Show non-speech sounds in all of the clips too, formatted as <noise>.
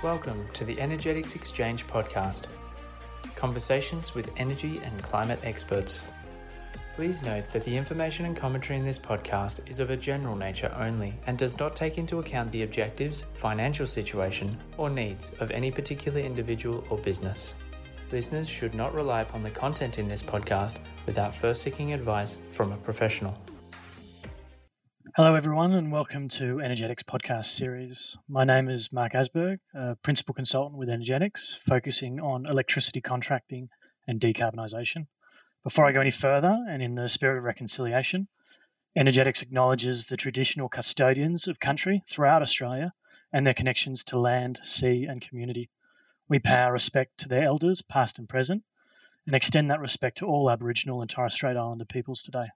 Welcome to the Energetics Exchange podcast conversations with energy and climate experts. Please note that the information and commentary in this podcast is of a general nature only and does not take into account the objectives, financial situation, or needs of any particular individual or business. Listeners should not rely upon the content in this podcast without first seeking advice from a professional. Hello, everyone, and welcome to Energetics podcast series. My name is Mark Asberg, a principal consultant with Energetics, focusing on electricity contracting and decarbonisation. Before I go any further, and in the spirit of reconciliation, Energetics acknowledges the traditional custodians of country throughout Australia and their connections to land, sea, and community. We pay our respect to their elders, past and present, and extend that respect to all Aboriginal and Torres Strait Islander peoples today.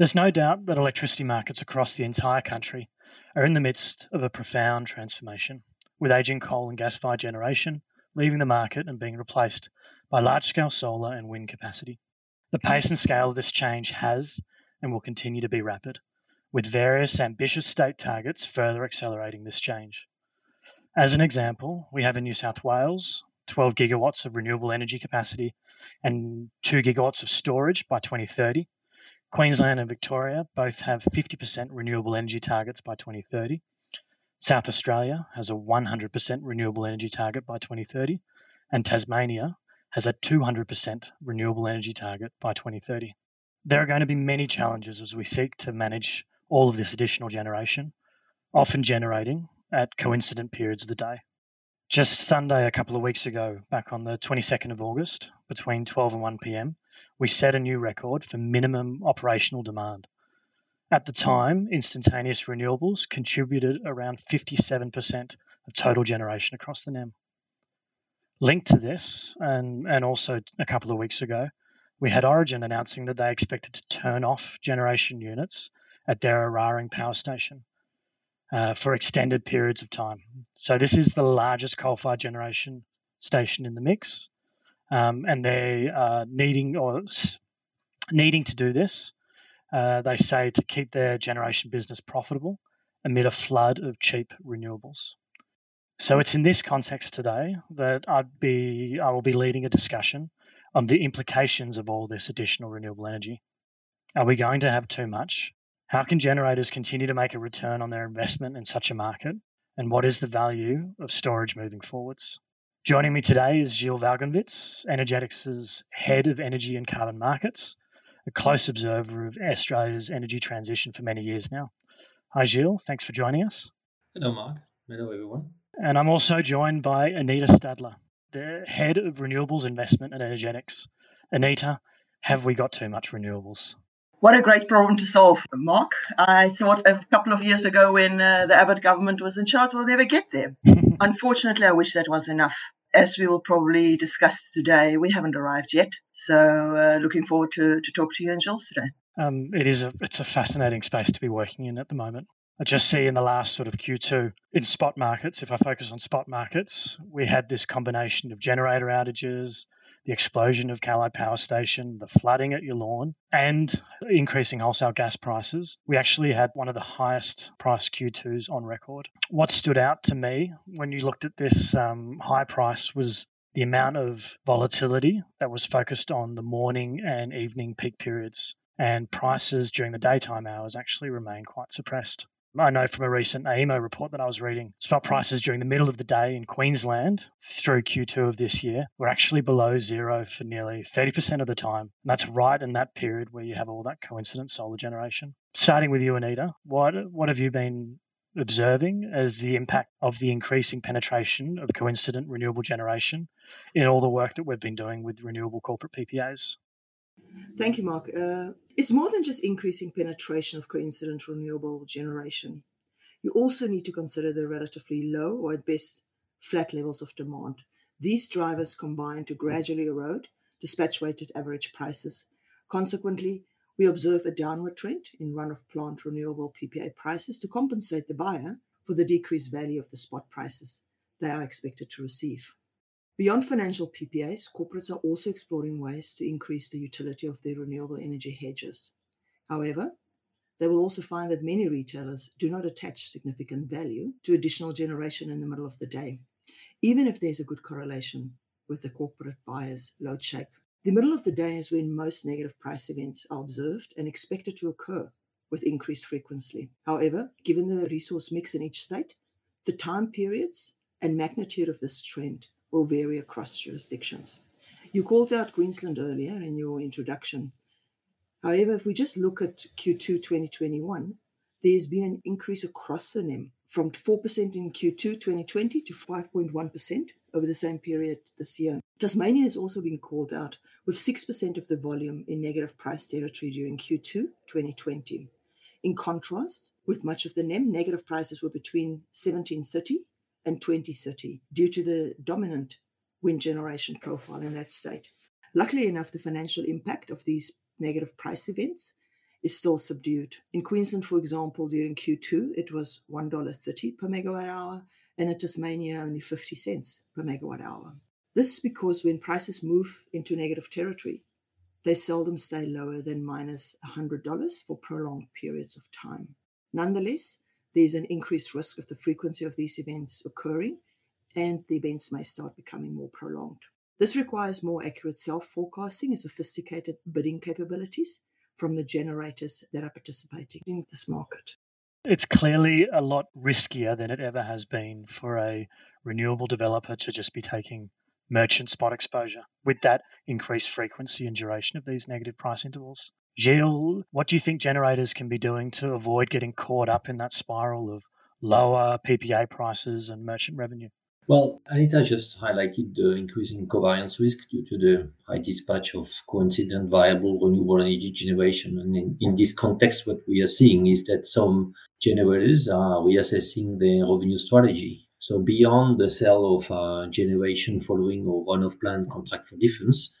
There's no doubt that electricity markets across the entire country are in the midst of a profound transformation, with aging coal and gas fired generation leaving the market and being replaced by large scale solar and wind capacity. The pace and scale of this change has and will continue to be rapid, with various ambitious state targets further accelerating this change. As an example, we have in New South Wales 12 gigawatts of renewable energy capacity and 2 gigawatts of storage by 2030 Queensland and Victoria both have 50% renewable energy targets by 2030. South Australia has a 100% renewable energy target by 2030, and Tasmania has a 200% renewable energy target by 2030. There are going to be many challenges as we seek to manage all of this additional generation, often generating at coincident periods of the day. Just Sunday, a couple of weeks ago, back on the 22nd of August, between 12 and 1 pm, we set a new record for minimum operational demand. At the time, instantaneous renewables contributed around 57% of total generation across the NEM. Linked to this, and, and also a couple of weeks ago, we had Origin announcing that they expected to turn off generation units at their Eraring power station uh, for extended periods of time. So, this is the largest coal fired generation station in the mix um, and they are needing or needing to do this. Uh, they say to keep their generation business profitable amid a flood of cheap renewables. So it's in this context today that I'd be I will be leading a discussion on the implications of all this additional renewable energy. Are we going to have too much? How can generators continue to make a return on their investment in such a market? And what is the value of storage moving forwards? Joining me today is Gilles Walgenwitz, Energetics' head of energy and carbon markets, a close observer of Australia's energy transition for many years now. Hi, Gilles. Thanks for joining us. Hello, Mark. Hello, everyone. And I'm also joined by Anita Stadler, the head of renewables investment at Energetics. Anita, have we got too much renewables? What a great problem to solve, Mark. I thought a couple of years ago when uh, the Abbott government was in charge, we'll never get there. <laughs> Unfortunately, I wish that was enough. As we will probably discuss today, we haven't arrived yet. So, uh, looking forward to, to talk to you and Jules today. Um, it is a it's a fascinating space to be working in at the moment. I just see in the last sort of Q2 in spot markets, if I focus on spot markets, we had this combination of generator outages, the explosion of Callide Power Station, the flooding at Yallourn, and increasing wholesale gas prices, we actually had one of the highest price Q2s on record. What stood out to me when you looked at this um, high price was the amount of volatility that was focused on the morning and evening peak periods, and prices during the daytime hours actually remained quite suppressed. I know from a recent AEMO report that I was reading, spot prices during the middle of the day in Queensland through Q2 of this year were actually below zero for nearly 30% of the time. And that's right in that period where you have all that coincident solar generation. Starting with you, Anita, what, what have you been observing as the impact of the increasing penetration of coincident renewable generation in all the work that we've been doing with renewable corporate PPAs? Thank you, Mark. Uh, it's more than just increasing penetration of coincident renewable generation. You also need to consider the relatively low or at best flat levels of demand. These drivers combine to gradually erode dispatch weighted average prices. Consequently, we observe a downward trend in run of plant renewable PPA prices to compensate the buyer for the decreased value of the spot prices they are expected to receive. Beyond financial PPAs, corporates are also exploring ways to increase the utility of their renewable energy hedges. However, they will also find that many retailers do not attach significant value to additional generation in the middle of the day. even if there's a good correlation with the corporate buyer's load shape. The middle of the day is when most negative price events are observed and expected to occur with increased frequency. However, given the resource mix in each state, the time periods and magnitude of this trend will vary across jurisdictions. You called out Queensland earlier in your introduction. However, if we just look at Q2 2021, there's been an increase across the NEM from 4% in Q2 2020 to 5.1% over the same period this year. Tasmania has also been called out with 6% of the volume in negative price territory during Q2 2020. In contrast, with much of the NEM, negative prices were between 1730 and 2030 due to the dominant wind generation profile in that state. Luckily enough, the financial impact of these negative price events is still subdued. In Queensland, for example, during Q2, it was $1.30 per megawatt hour, and in Tasmania, only 50 cents per megawatt hour. This is because when prices move into negative territory, they seldom stay lower than minus $100 for prolonged periods of time. Nonetheless, there's an increased risk of the frequency of these events occurring, and the events may start becoming more prolonged. This requires more accurate self forecasting and sophisticated bidding capabilities from the generators that are participating in this market. It's clearly a lot riskier than it ever has been for a renewable developer to just be taking merchant spot exposure with that increased frequency and duration of these negative price intervals. Gilles, what do you think generators can be doing to avoid getting caught up in that spiral of lower PPA prices and merchant revenue? Well, Anita just highlighted the increasing covariance risk due to the high dispatch of coincident variable renewable energy generation. And in, in this context, what we are seeing is that some generators are reassessing their revenue strategy so beyond the sale of uh, generation following or run-of plant contract for difference,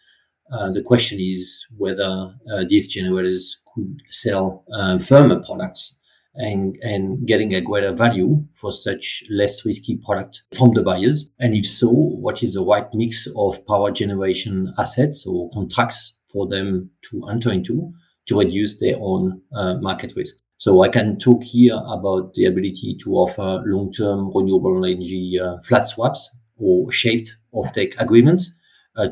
uh, the question is whether uh, these generators could sell um, firmer products and, and getting a greater value for such less risky product from the buyers. And if so, what is the right mix of power generation assets or contracts for them to enter into to reduce their own uh, market risk? So I can talk here about the ability to offer long-term renewable energy uh, flat swaps or shaped offtake agreements uh,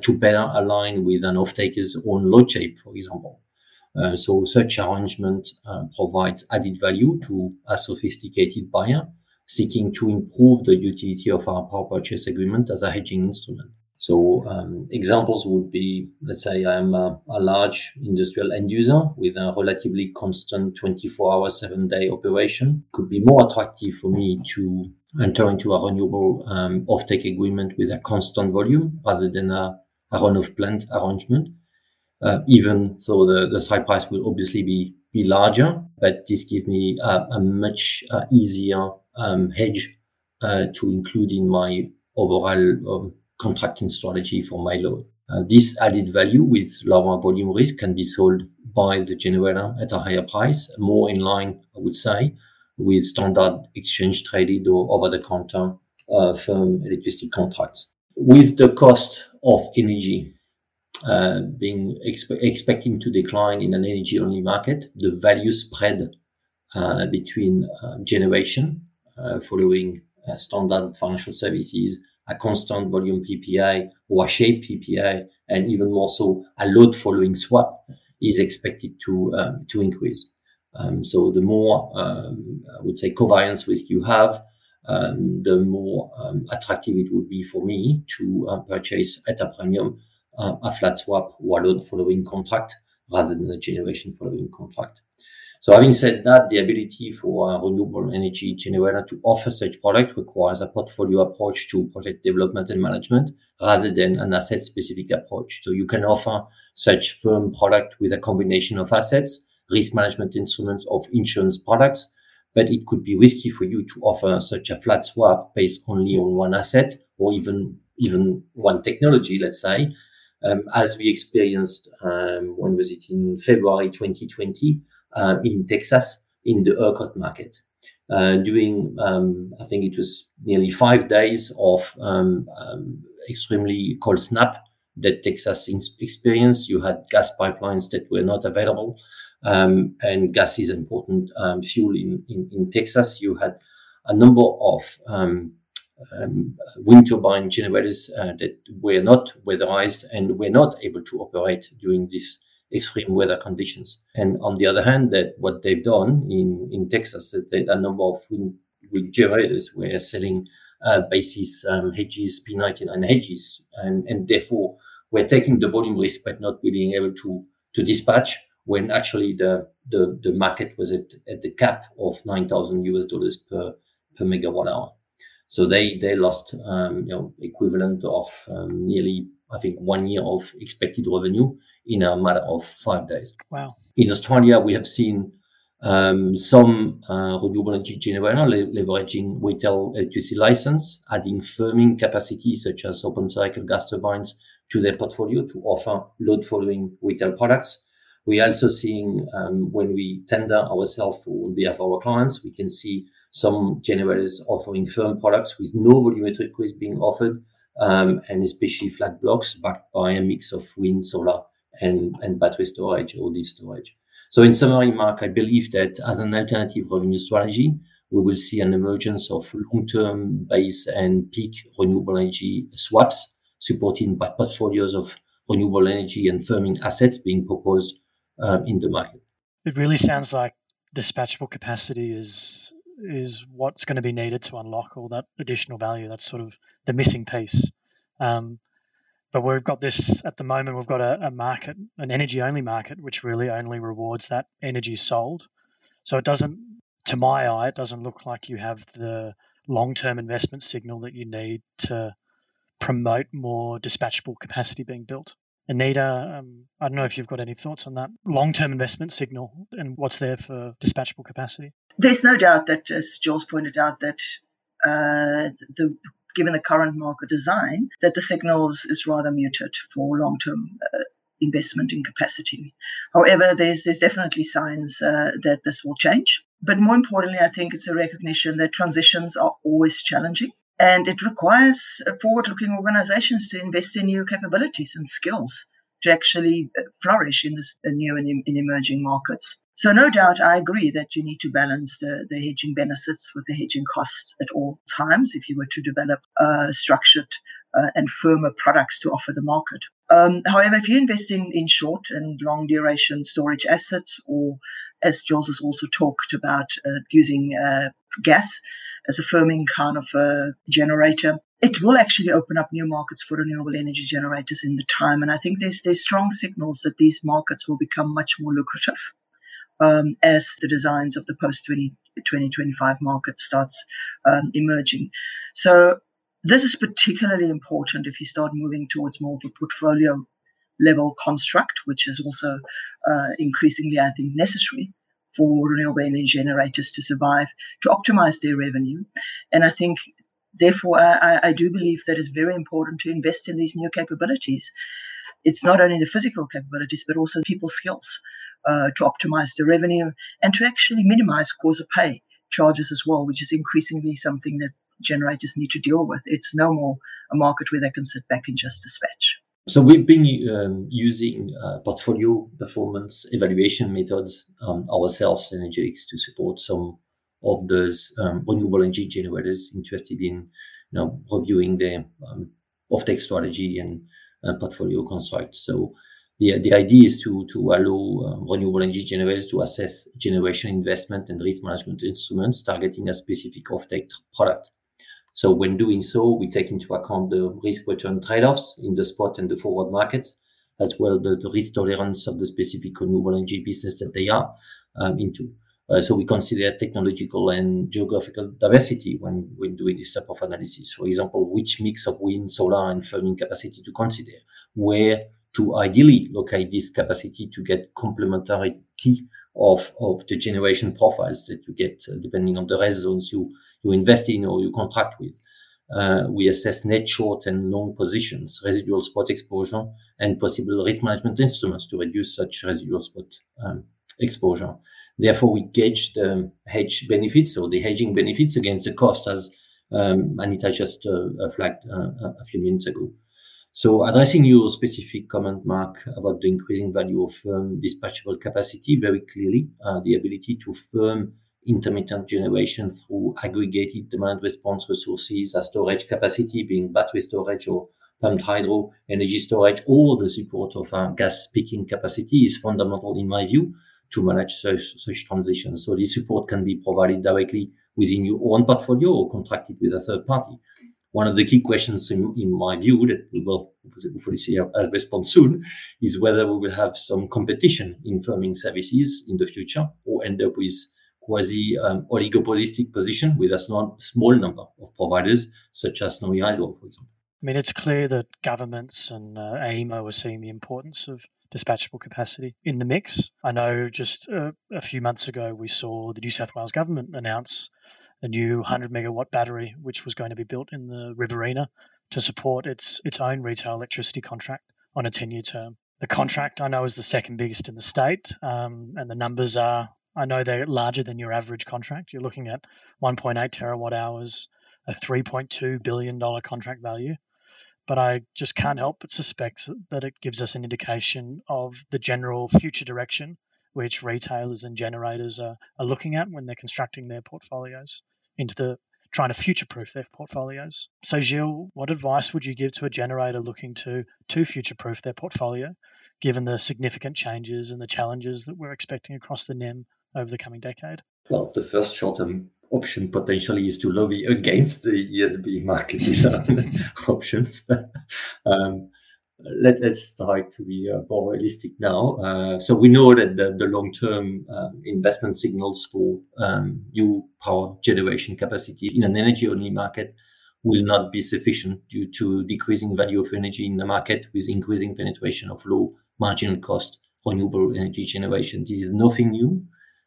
to better align with an off-taker's own load shape, for example. Uh, so such arrangement uh, provides added value to a sophisticated buyer seeking to improve the utility of our power purchase agreement as a hedging instrument. So um, examples would be, let's say I'm a, a, large industrial end user with a relatively constant 24 hour, seven day operation. Could be more attractive for me to enter into a renewable um, offtake agreement with a constant volume rather than a, a run of plant arrangement. Uh, even so the, the strike price will obviously be, be larger, but this gives me a, a much uh, easier um, hedge uh, to include in my overall um, contracting strategy for my load. Uh, this added value with lower volume risk can be sold by the generator at a higher price, more in line, I would say, with standard exchange traded or over the counter uh, firm electricity contracts. With the cost of energy uh, being expe- expecting to decline in an energy only market, the value spread uh, between uh, generation uh, following standard financial services a constant volume PPA or a shape PPA, and even more so a load following swap is expected to um, to increase. Um, so the more um, I would say covariance risk you have, um, the more um, attractive it would be for me to uh, purchase at a premium uh, a flat swap or a load following contract rather than a generation following contract. So having said that, the ability for a renewable energy generator to offer such product requires a portfolio approach to project development and management rather than an asset specific approach. So you can offer such firm product with a combination of assets, risk management instruments of insurance products, but it could be risky for you to offer such a flat swap based only on one asset or even even one technology, let's say, um, as we experienced um, when was it in February 2020 uh, in Texas in the ERCOT market. Uh, doing, um, I think it was nearly five days of um, um, extremely cold snap that Texas experienced. You had gas pipelines that were not available, um, and gas is important um, fuel in, in, in, Texas. You had a number of um, um, wind turbine generators uh, that were not weatherized and were not able to operate during these extreme weather conditions. And on the other hand, that what they've done in, in Texas, that a number of wind, wind generators were selling uh, basis um, hedges, P99 hedges, and, and therefore we're taking the volume risk, but not being able to, to dispatch when actually the, the, the market was at, at the cap of 9,000 US dollars per, per megawatt hour. So they they lost um, you know equivalent of um, nearly I think one year of expected revenue in a matter of five days. Wow! In Australia, we have seen um, some uh, renewable energy generator le- leveraging retail electricity license, adding firming capacity such as open cycle gas turbines to their portfolio to offer load following retail products. We're also seeing um, when we tender ourselves on behalf of our clients, we can see some generators offering firm products with no volumetric risk being offered, um, and especially flat blocks backed by a mix of wind, solar, and, and battery storage or deep storage. So in summary, Mark, I believe that as an alternative revenue strategy, we will see an emergence of long-term base and peak renewable energy swaps supported by portfolios of renewable energy and firming assets being proposed um, in the market. It really sounds like dispatchable capacity is is what's going to be needed to unlock all that additional value. That's sort of the missing piece. Um, but we've got this at the moment. We've got a, a market, an energy only market, which really only rewards that energy sold. So it doesn't, to my eye, it doesn't look like you have the long term investment signal that you need to promote more dispatchable capacity being built. Anita, um, I don't know if you've got any thoughts on that long term investment signal and what's there for dispatchable capacity. There's no doubt that, as Jules pointed out, that uh, the given the current market design, that the signals is rather muted for long term uh, investment in capacity. However, there's there's definitely signs uh, that this will change. But more importantly, I think it's a recognition that transitions are always challenging. And it requires forward looking organizations to invest in new capabilities and skills to actually uh, flourish in this new and in emerging markets. So, no doubt, I agree that you need to balance the, the hedging benefits with the hedging costs at all times if you were to develop uh, structured uh, and firmer products to offer the market. Um, however, if you invest in, in short and long duration storage assets, or as Jules has also talked about, uh, using uh, gas as a firming kind of generator, it will actually open up new markets for renewable energy generators in the time. And I think there's there's strong signals that these markets will become much more lucrative um, as the designs of the post 2025 market starts um, emerging. So this is particularly important if you start moving towards more of a portfolio level construct, which is also uh, increasingly, I think, necessary for renewable energy generators to survive, to optimize their revenue. And I think, therefore, I, I do believe that it's very important to invest in these new capabilities. It's not only the physical capabilities, but also people skills uh, to optimize the revenue and to actually minimize causer pays charges as well, which is increasingly something that generators need to deal with. It's no more a market where they can sit back and just dispatch. So we've been um, using uh, portfolio performance evaluation methods um, ourselves in Energetics to support some of those um, renewable energy generators interested in, you know, reviewing their um, offtake strategy and uh, portfolio construct. So the, the idea is to, to allow uh, renewable energy generators to assess generation investment and risk management instruments targeting a specific offtake product. So when doing so, we take into account the risk return trade-offs in the spot and the forward markets, as well the, the risk tolerance of the specific renewable energy business that they are um, into. Uh, so we consider technological and geographical diversity when, when doing this type of analysis. For example, which mix of wind, solar, and firming capacity to consider, where to ideally locate this capacity to get complementarity of, of the generation profiles that you get uh, depending on the rest zones you, you invest in or you contract with. Uh, we assess net short and long positions, residual spot exposure, and possible risk management instruments to reduce such residual spot um, exposure. Therefore, we gauge the hedge benefits or the hedging benefits against the cost, as um, Anita just uh, flagged uh, a few minutes ago. So addressing your specific comment, Mark, about the increasing value of firm um, dispatchable capacity, very clearly, uh, the ability to firm intermittent generation through aggregated demand response resources as storage capacity, being battery storage or pumped hydro, energy storage, or the support of uh, gas peaking capacity is fundamental in my view to manage such, such transitions. So this support can be provided directly within your own portfolio or contracted with a third party. One of the key questions in, in my view that we will hopefully see a, response soon is whether we will have some competition in firming services in the future or end up with quasi um, oligopolistic position with a small, small number of providers such as Snowy Hydro, for example. I mean, it's clear that governments and uh, AEMO are seeing the importance of dispatchable capacity in the mix. I know just uh, a few months ago we saw the New South Wales government announce a new 100 megawatt battery, which was going to be built in the Riverina to support its its own retail electricity contract on a 10 year term. The contract I know is the second biggest in the state, um, and the numbers are I know they're larger than your average contract. You're looking at 1.8 terawatt hours, a 3.2 billion dollar contract value but I just can't help but suspect that it gives us an indication of the general future direction which retailers and generators are, are looking at when they're constructing their portfolios into the trying to future proof their portfolios. So Gilles, what advice would you give to a generator looking to to future proof their portfolio, given the significant changes and the challenges that we're expecting across the NEM over the coming decade? Well, the first short term option potentially is to lobby against the ESB market design <laughs> options. <laughs> um, let, us try to be uh, more realistic now. Uh, so we know that the, the long-term uh, investment signals for um, new power generation capacity in an energy-only market will not be sufficient due to decreasing value of energy in the market with increasing penetration of low marginal cost renewable energy generation. This is nothing new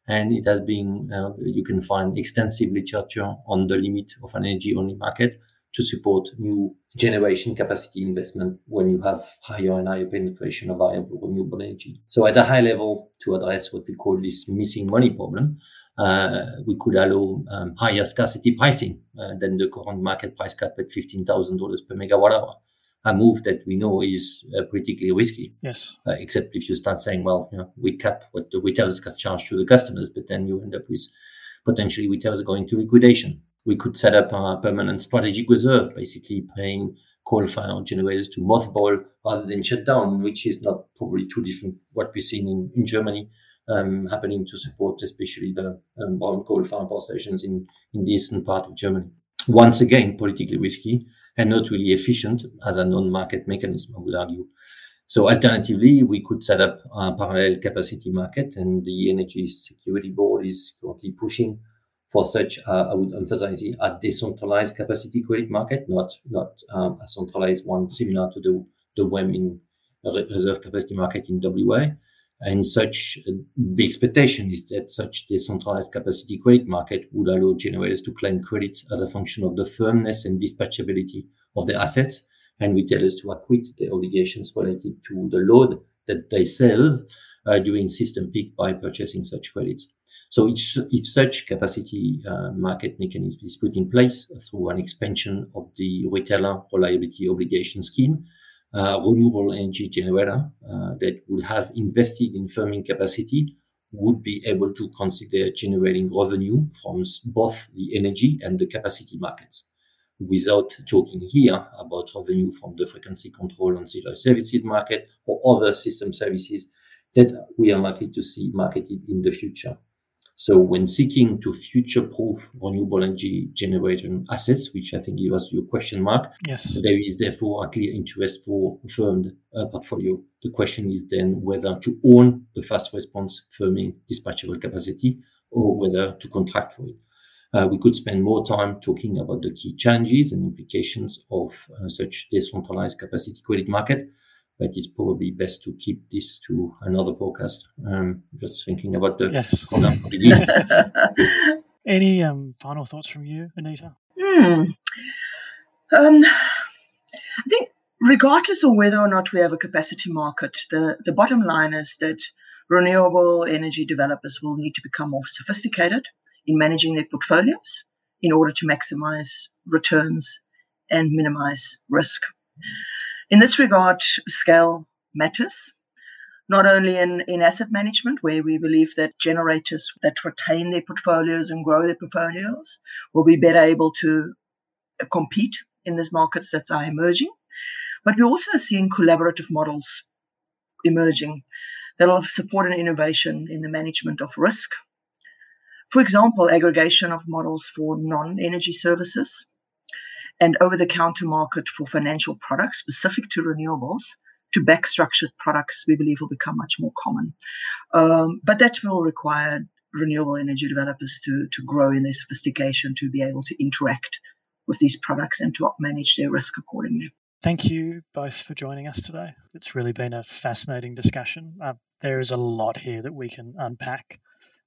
and it has been uh, you can find extensive literature on the limit of an energy only market to support new generation capacity investment when you have higher and higher penetration of variable renewable energy. So at a high level, to address what we call this missing money problem, uh, we could allow um, higher scarcity pricing uh, than the current market price cap at $15,000 per megawatt hour a move that we know is uh, politically risky. Yes. Uh, except if you start saying, well, you know, we cap what the retailers can charge to the customers, but then you end up with potentially retailers going to liquidation. We could set up a permanent strategic reserve, basically paying coal-fired generators to mothball rather than shut down, which is not probably too different what we're seeing in, in Germany um, happening to support especially the um, brown coal-fired power stations in, in the eastern part of Germany. Once again, politically risky, and not really efficient as a non-market mechanism, I would argue. So alternatively, we could set up a parallel capacity market, and the Energy Security Board is currently pushing for such. Uh, I would emphasize a decentralized capacity credit market, not not um, a centralized one similar to the the WEM in reserve capacity market in WA. And such the expectation is that such decentralized capacity credit market would allow generators to claim credits as a function of the firmness and dispatchability of their assets, and retailers to acquit their obligations related to the load that they sell uh, during system peak by purchasing such credits. So if such capacity uh, market mechanism is put in place through an expansion of the retailer reliability obligation scheme, uh, renewable energy generator uh, that would have invested in firming capacity would be able to consider generating revenue from both the energy and the capacity markets without talking here about revenue from the frequency control ancillary services market or other system services that we are likely to see marketed in the future. So when seeking to future-proof renewable energy generation assets, which I think was your question mark, yes, there is therefore a clear interest for firmed uh, portfolio. The question is then whether to own the fast response firming dispatchable capacity or whether to contract for it. Uh, we could spend more time talking about the key challenges and implications of uh, such decentralized capacity credit market but it's probably best to keep this to another podcast. Um, just thinking about the yes. <laughs> Any um, final thoughts from you, Anita? Hmm. Um, I think, regardless of whether or not we have a capacity market, the, the bottom line is that renewable energy developers will need to become more sophisticated in managing their portfolios in order to maximize returns and minimize risk. In this regard, scale matters. not only in, in asset management, where we believe that generators that retain their portfolios and grow their portfolios will be better able to uh, compete in these markets that are emerging. But we're also seeing collaborative models emerging that will support an innovation in the management of risk. For example, aggregation of models for non energy services and over the counter market for financial products specific to renewables to back structured products, we believe will become much more common. Um, but that will require renewable energy developers to, to grow in their sophistication to be able to interact with these products and to manage their risk accordingly. Thank you both for joining us today. It's really been a fascinating discussion. Uh, there is a lot here that we can unpack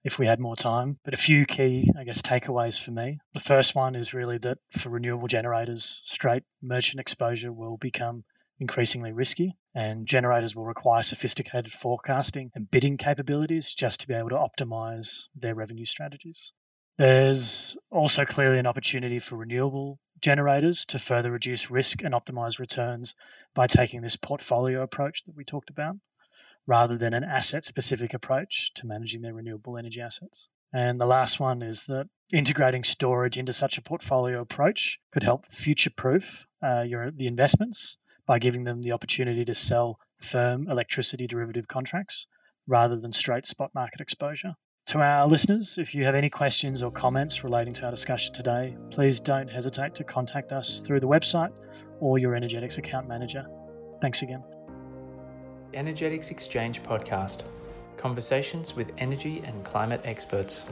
if we had more time. But a few key, I guess, takeaways for me. The first one is really that for renewable generators, straight merchant exposure will become increasingly risky, and generators will require sophisticated forecasting and bidding capabilities just to be able to optimize their revenue strategies. There's also clearly an opportunity for renewable generators to further reduce risk and optimize returns by taking this portfolio approach that we talked about, rather than an asset specific approach to managing their renewable energy assets. And the last one is that integrating storage into such a portfolio approach could help future proof uh, your the investments by giving them the opportunity to sell firm electricity derivative contracts rather than straight spot market exposure. To our listeners, if you have any questions or comments relating to our discussion today, please don't hesitate to contact us through the website or your Energetics account manager. Thanks again. Energetics Exchange Podcast Conversations with energy and climate experts.